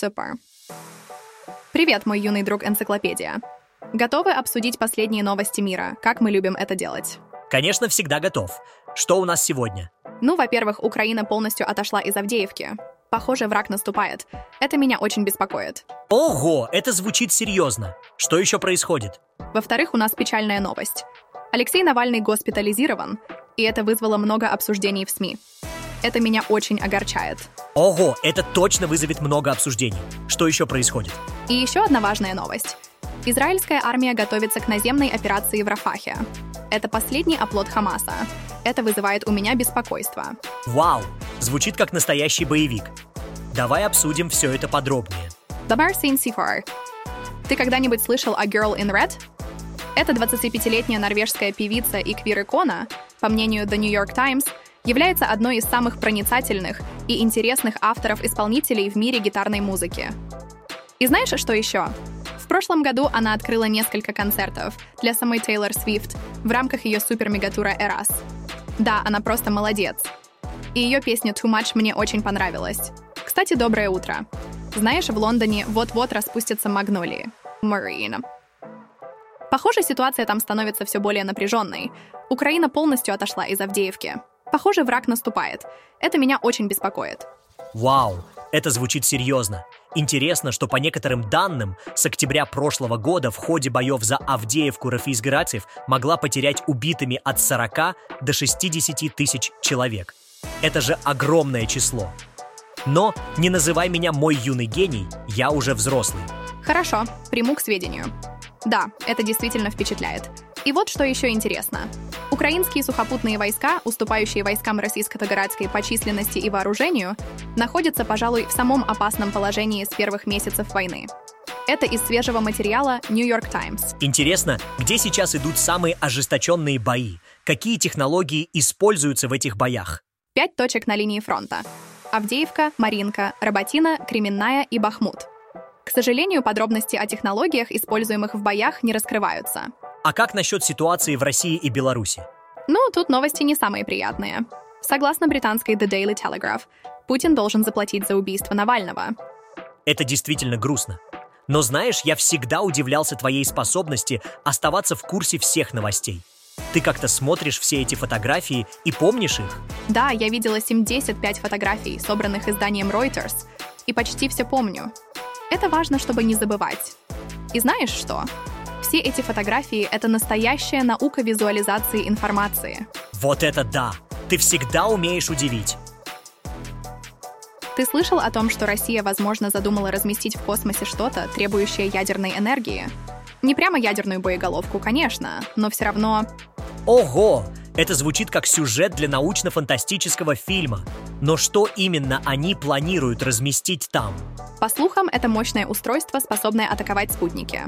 Супер. Привет, мой юный друг Энциклопедия. Готовы обсудить последние новости мира, как мы любим это делать? Конечно, всегда готов. Что у нас сегодня? Ну, во-первых, Украина полностью отошла из Авдеевки. Похоже, враг наступает. Это меня очень беспокоит. Ого, это звучит серьезно. Что еще происходит? Во-вторых, у нас печальная новость. Алексей Навальный госпитализирован, и это вызвало много обсуждений в СМИ. Это меня очень огорчает. Ого, это точно вызовет много обсуждений. Что еще происходит? И еще одна важная новость. Израильская армия готовится к наземной операции в Рафахе. Это последний оплот Хамаса. Это вызывает у меня беспокойство. Вау, звучит как настоящий боевик. Давай обсудим все это подробнее. Дамар Синсифар. Ты когда-нибудь слышал о Girl in Red? Эта 25-летняя норвежская певица и квир-икона, по мнению The New York Times, является одной из самых проницательных и интересных авторов-исполнителей в мире гитарной музыки. И знаешь, что еще? В прошлом году она открыла несколько концертов для самой Тейлор Свифт в рамках ее супер-мегатура «Эрас». Да, она просто молодец. И ее песня «Too Much» мне очень понравилась. Кстати, доброе утро. Знаешь, в Лондоне вот-вот распустятся магнолии. Марина. Похоже, ситуация там становится все более напряженной. Украина полностью отошла из Авдеевки. Похоже, враг наступает. Это меня очень беспокоит. Вау, это звучит серьезно. Интересно, что по некоторым данным, с октября прошлого года в ходе боев за Авдеевку Рафис Грацев могла потерять убитыми от 40 до 60 тысяч человек. Это же огромное число. Но не называй меня мой юный гений, я уже взрослый. Хорошо, приму к сведению. Да, это действительно впечатляет. И вот что еще интересно. Украинские сухопутные войска, уступающие войскам Российской Федерации по численности и вооружению, находятся, пожалуй, в самом опасном положении с первых месяцев войны. Это из свежего материала New York Times. Интересно, где сейчас идут самые ожесточенные бои? Какие технологии используются в этих боях? Пять точек на линии фронта. Авдеевка, Маринка, Работина, Кременная и Бахмут. К сожалению, подробности о технологиях, используемых в боях, не раскрываются. А как насчет ситуации в России и Беларуси? Ну, тут новости не самые приятные. Согласно британской The Daily Telegraph, Путин должен заплатить за убийство Навального. Это действительно грустно. Но знаешь, я всегда удивлялся твоей способности оставаться в курсе всех новостей. Ты как-то смотришь все эти фотографии и помнишь их? Да, я видела 75 фотографий, собранных изданием Reuters, и почти все помню. Это важно, чтобы не забывать. И знаешь что? Все эти фотографии — это настоящая наука визуализации информации. Вот это да! Ты всегда умеешь удивить. Ты слышал о том, что Россия, возможно, задумала разместить в космосе что-то, требующее ядерной энергии? Не прямо ядерную боеголовку, конечно, но все равно... Ого! Это звучит как сюжет для научно-фантастического фильма. Но что именно они планируют разместить там? По слухам, это мощное устройство, способное атаковать спутники.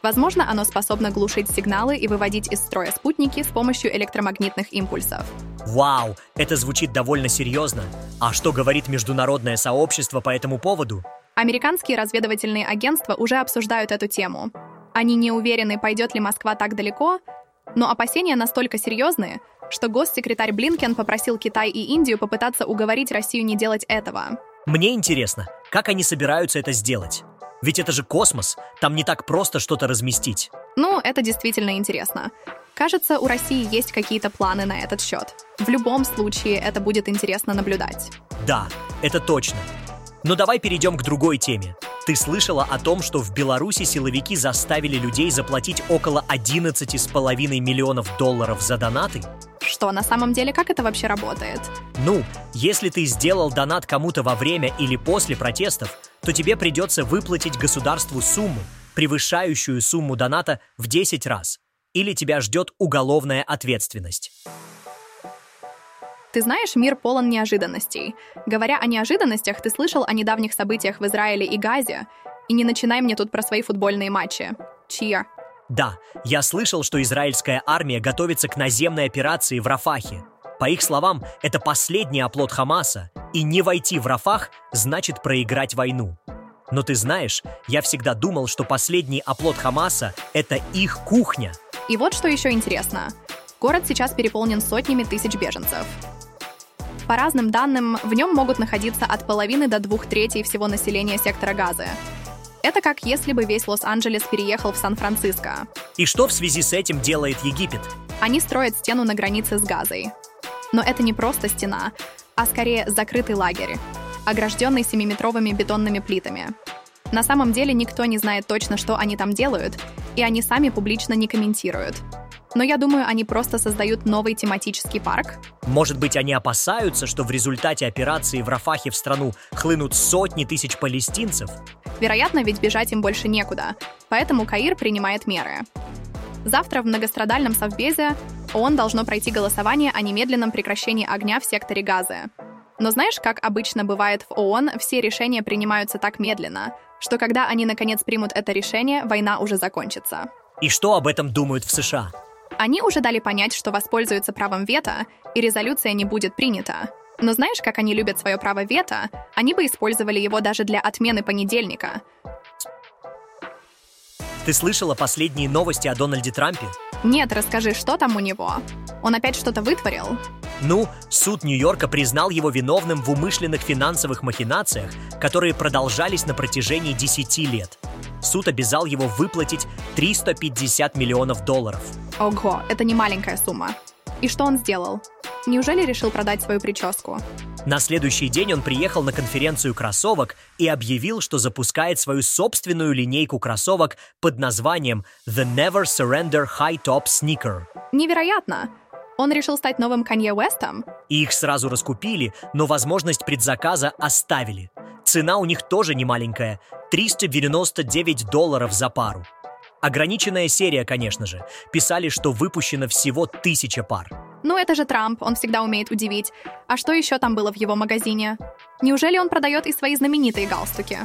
Возможно, оно способно глушить сигналы и выводить из строя спутники с помощью электромагнитных импульсов. Вау, это звучит довольно серьезно. А что говорит международное сообщество по этому поводу? Американские разведывательные агентства уже обсуждают эту тему. Они не уверены, пойдет ли Москва так далеко, но опасения настолько серьезные, что госсекретарь Блинкен попросил Китай и Индию попытаться уговорить Россию не делать этого. Мне интересно, как они собираются это сделать? Ведь это же космос, там не так просто что-то разместить. Ну, это действительно интересно. Кажется, у России есть какие-то планы на этот счет. В любом случае, это будет интересно наблюдать. Да, это точно. Но давай перейдем к другой теме. Ты слышала о том, что в Беларуси силовики заставили людей заплатить около 11,5 миллионов долларов за донаты? Что на самом деле, как это вообще работает? Ну, если ты сделал донат кому-то во время или после протестов, то тебе придется выплатить государству сумму, превышающую сумму доната в 10 раз, или тебя ждет уголовная ответственность. Ты знаешь, мир полон неожиданностей. Говоря о неожиданностях, ты слышал о недавних событиях в Израиле и Газе? И не начинай мне тут про свои футбольные матчи. Чья? Да, я слышал, что израильская армия готовится к наземной операции в Рафахе. По их словам, это последний оплот Хамаса, и не войти в Рафах значит проиграть войну. Но ты знаешь, я всегда думал, что последний оплот Хамаса — это их кухня. И вот что еще интересно. Город сейчас переполнен сотнями тысяч беженцев. По разным данным, в нем могут находиться от половины до двух третей всего населения сектора Газы. Это как если бы весь Лос-Анджелес переехал в Сан-Франциско. И что в связи с этим делает Египет? Они строят стену на границе с Газой. Но это не просто стена, а скорее закрытый лагерь, огражденный семиметровыми бетонными плитами. На самом деле никто не знает точно, что они там делают, и они сами публично не комментируют. Но я думаю, они просто создают новый тематический парк. Может быть, они опасаются, что в результате операции в Рафахе в страну хлынут сотни тысяч палестинцев? Вероятно, ведь бежать им больше некуда, поэтому Каир принимает меры. Завтра в многострадальном совбезе ООН должно пройти голосование о немедленном прекращении огня в секторе Газы. Но знаешь, как обычно бывает в ООН, все решения принимаются так медленно, что когда они наконец примут это решение, война уже закончится. И что об этом думают в США? Они уже дали понять, что воспользуются правом вето, и резолюция не будет принята. Но знаешь, как они любят свое право вето? Они бы использовали его даже для отмены понедельника. Ты слышала последние новости о Дональде Трампе? Нет, расскажи, что там у него? Он опять что-то вытворил? Ну, суд Нью-Йорка признал его виновным в умышленных финансовых махинациях, которые продолжались на протяжении 10 лет. Суд обязал его выплатить 350 миллионов долларов. Ого, это не маленькая сумма. И что он сделал? Неужели решил продать свою прическу? На следующий день он приехал на конференцию кроссовок и объявил, что запускает свою собственную линейку кроссовок под названием The Never Surrender High Top Sneaker. Невероятно! Он решил стать новым Канье Уэстом? Их сразу раскупили, но возможность предзаказа оставили. Цена у них тоже не маленькая – 399 долларов за пару. Ограниченная серия, конечно же. Писали, что выпущено всего тысяча пар. Ну это же Трамп, он всегда умеет удивить. А что еще там было в его магазине? Неужели он продает и свои знаменитые галстуки?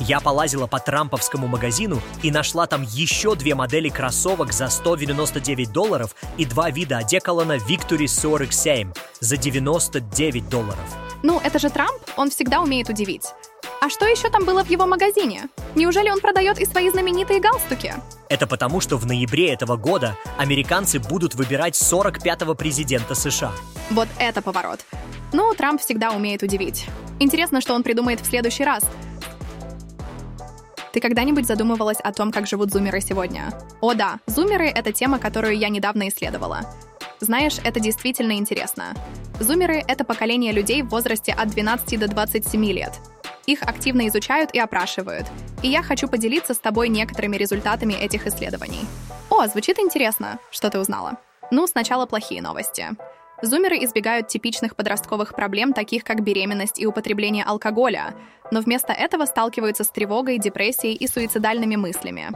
Я полазила по трамповскому магазину и нашла там еще две модели кроссовок за 199 долларов и два вида одеколона Victory 47 за 99 долларов. Ну, это же Трамп, он всегда умеет удивить. А что еще там было в его магазине? Неужели он продает и свои знаменитые галстуки? Это потому, что в ноябре этого года американцы будут выбирать 45-го президента США. Вот это поворот. Ну, Трамп всегда умеет удивить. Интересно, что он придумает в следующий раз. Ты когда-нибудь задумывалась о том, как живут зумеры сегодня? О да, зумеры — это тема, которую я недавно исследовала. Знаешь, это действительно интересно. Зумеры — это поколение людей в возрасте от 12 до 27 лет. Их активно изучают и опрашивают. И я хочу поделиться с тобой некоторыми результатами этих исследований. О, звучит интересно. Что ты узнала? Ну, сначала плохие новости. Зумеры избегают типичных подростковых проблем, таких как беременность и употребление алкоголя, но вместо этого сталкиваются с тревогой, депрессией и суицидальными мыслями.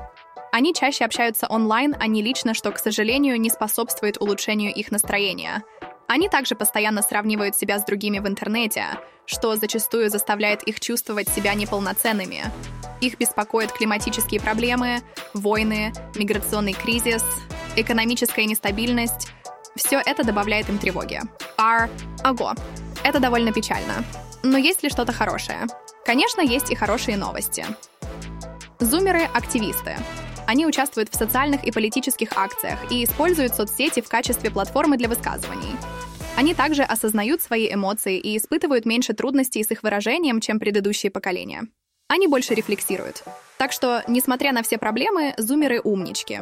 Они чаще общаются онлайн, а не лично, что, к сожалению, не способствует улучшению их настроения. Они также постоянно сравнивают себя с другими в интернете, что зачастую заставляет их чувствовать себя неполноценными. Их беспокоят климатические проблемы, войны, миграционный кризис, экономическая нестабильность. Все это добавляет им тревоги. R. Ого. Это довольно печально. Но есть ли что-то хорошее? Конечно, есть и хорошие новости. Зумеры — активисты. Они участвуют в социальных и политических акциях и используют соцсети в качестве платформы для высказываний. Они также осознают свои эмоции и испытывают меньше трудностей с их выражением, чем предыдущие поколения. Они больше рефлексируют. Так что, несмотря на все проблемы, зумеры умнички.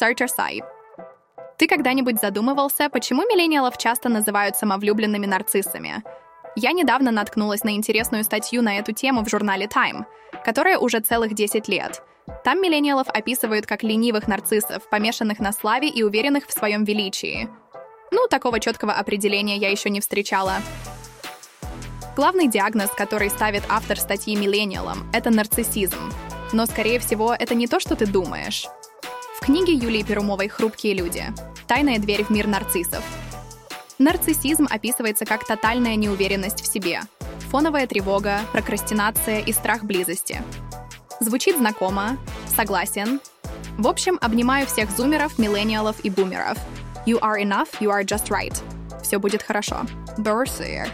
Searcher Sai. Ты когда-нибудь задумывался, почему миллениалов часто называют самовлюбленными нарциссами? Я недавно наткнулась на интересную статью на эту тему в журнале Time, которая уже целых 10 лет. Там миллениалов описывают как ленивых нарциссов, помешанных на славе и уверенных в своем величии – ну, такого четкого определения я еще не встречала. Главный диагноз, который ставит автор статьи миллениалам, это нарциссизм. Но, скорее всего, это не то, что ты думаешь. В книге Юлии Перумовой «Хрупкие люди. Тайная дверь в мир нарциссов» Нарциссизм описывается как тотальная неуверенность в себе, фоновая тревога, прокрастинация и страх близости. Звучит знакомо, согласен. В общем, обнимаю всех зумеров, миллениалов и бумеров – You are enough, you are just right. Все будет хорошо. Berserk.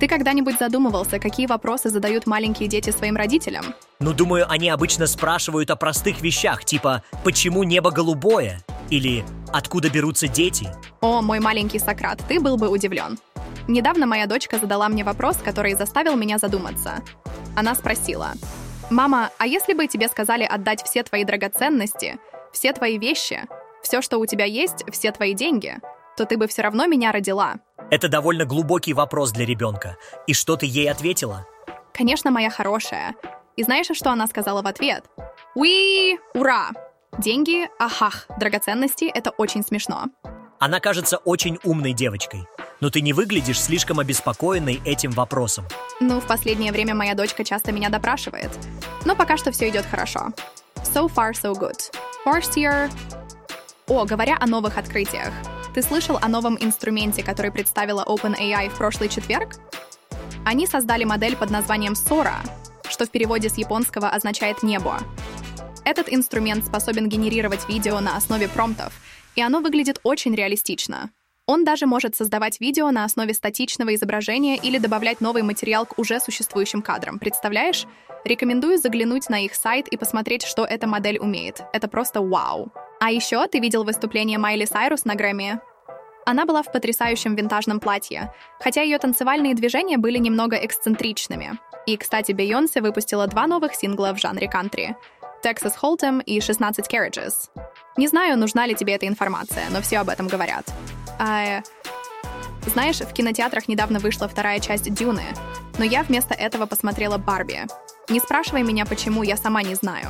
Ты когда-нибудь задумывался, какие вопросы задают маленькие дети своим родителям? Ну, думаю, они обычно спрашивают о простых вещах, типа «Почему небо голубое?» или «Откуда берутся дети?» О, мой маленький Сократ, ты был бы удивлен. Недавно моя дочка задала мне вопрос, который заставил меня задуматься. Она спросила, «Мама, а если бы тебе сказали отдать все твои драгоценности, все твои вещи, все, что у тебя есть, все твои деньги, то ты бы все равно меня родила?» Это довольно глубокий вопрос для ребенка. И что ты ей ответила? Конечно, моя хорошая. И знаешь, что она сказала в ответ? «Уи! Ура! Деньги, ахах, драгоценности — это очень смешно». Она кажется очень умной девочкой, но ты не выглядишь слишком обеспокоенной этим вопросом. Ну, в последнее время моя дочка часто меня допрашивает. Но пока что все идет хорошо. So far, so good. First year... О, говоря о новых открытиях. Ты слышал о новом инструменте, который представила OpenAI в прошлый четверг? Они создали модель под названием Sora, что в переводе с японского означает «небо». Этот инструмент способен генерировать видео на основе промптов, и оно выглядит очень реалистично. Он даже может создавать видео на основе статичного изображения или добавлять новый материал к уже существующим кадрам. Представляешь? Рекомендую заглянуть на их сайт и посмотреть, что эта модель умеет. Это просто вау. А еще ты видел выступление Майли Сайрус на Грэмми? Она была в потрясающем винтажном платье, хотя ее танцевальные движения были немного эксцентричными. И, кстати, Бейонсе выпустила два новых сингла в жанре кантри Texas Hold'em и 16 Carriages. Не знаю, нужна ли тебе эта информация, но все об этом говорят. А, знаешь, в кинотеатрах недавно вышла вторая часть «Дюны», но я вместо этого посмотрела «Барби». Не спрашивай меня, почему, я сама не знаю.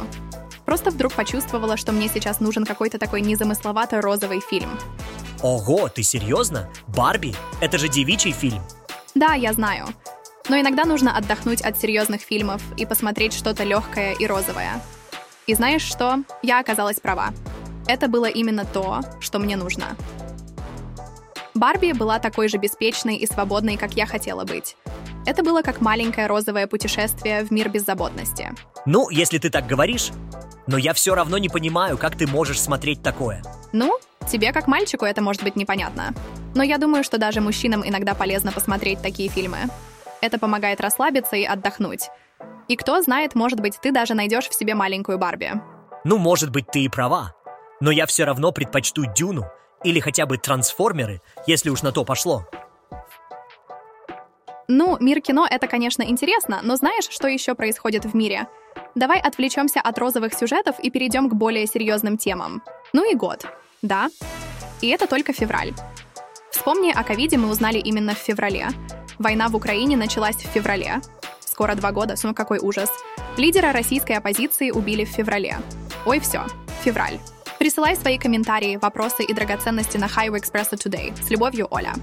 Просто вдруг почувствовала, что мне сейчас нужен какой-то такой незамысловатый розовый фильм. Ого, ты серьезно? Барби? Это же девичий фильм. Да, я знаю. Но иногда нужно отдохнуть от серьезных фильмов и посмотреть что-то легкое и розовое. И знаешь что? Я оказалась права. Это было именно то, что мне нужно. Барби была такой же беспечной и свободной, как я хотела быть. Это было как маленькое розовое путешествие в мир беззаботности. Ну, если ты так говоришь, но я все равно не понимаю, как ты можешь смотреть такое. Ну, тебе как мальчику это может быть непонятно. Но я думаю, что даже мужчинам иногда полезно посмотреть такие фильмы. Это помогает расслабиться и отдохнуть. И кто знает, может быть, ты даже найдешь в себе маленькую Барби. Ну, может быть, ты и права. Но я все равно предпочту Дюну или хотя бы Трансформеры, если уж на то пошло. Ну, мир кино — это, конечно, интересно, но знаешь, что еще происходит в мире? Давай отвлечемся от розовых сюжетов и перейдем к более серьезным темам. Ну и год. Да. И это только февраль. Вспомни, о ковиде мы узнали именно в феврале. Война в Украине началась в феврале. Скоро два года, ну какой ужас. Лидера российской оппозиции убили в феврале. Ой, все, февраль. Присылай свои комментарии, вопросы и драгоценности на Highway Express Today. С любовью, Оля.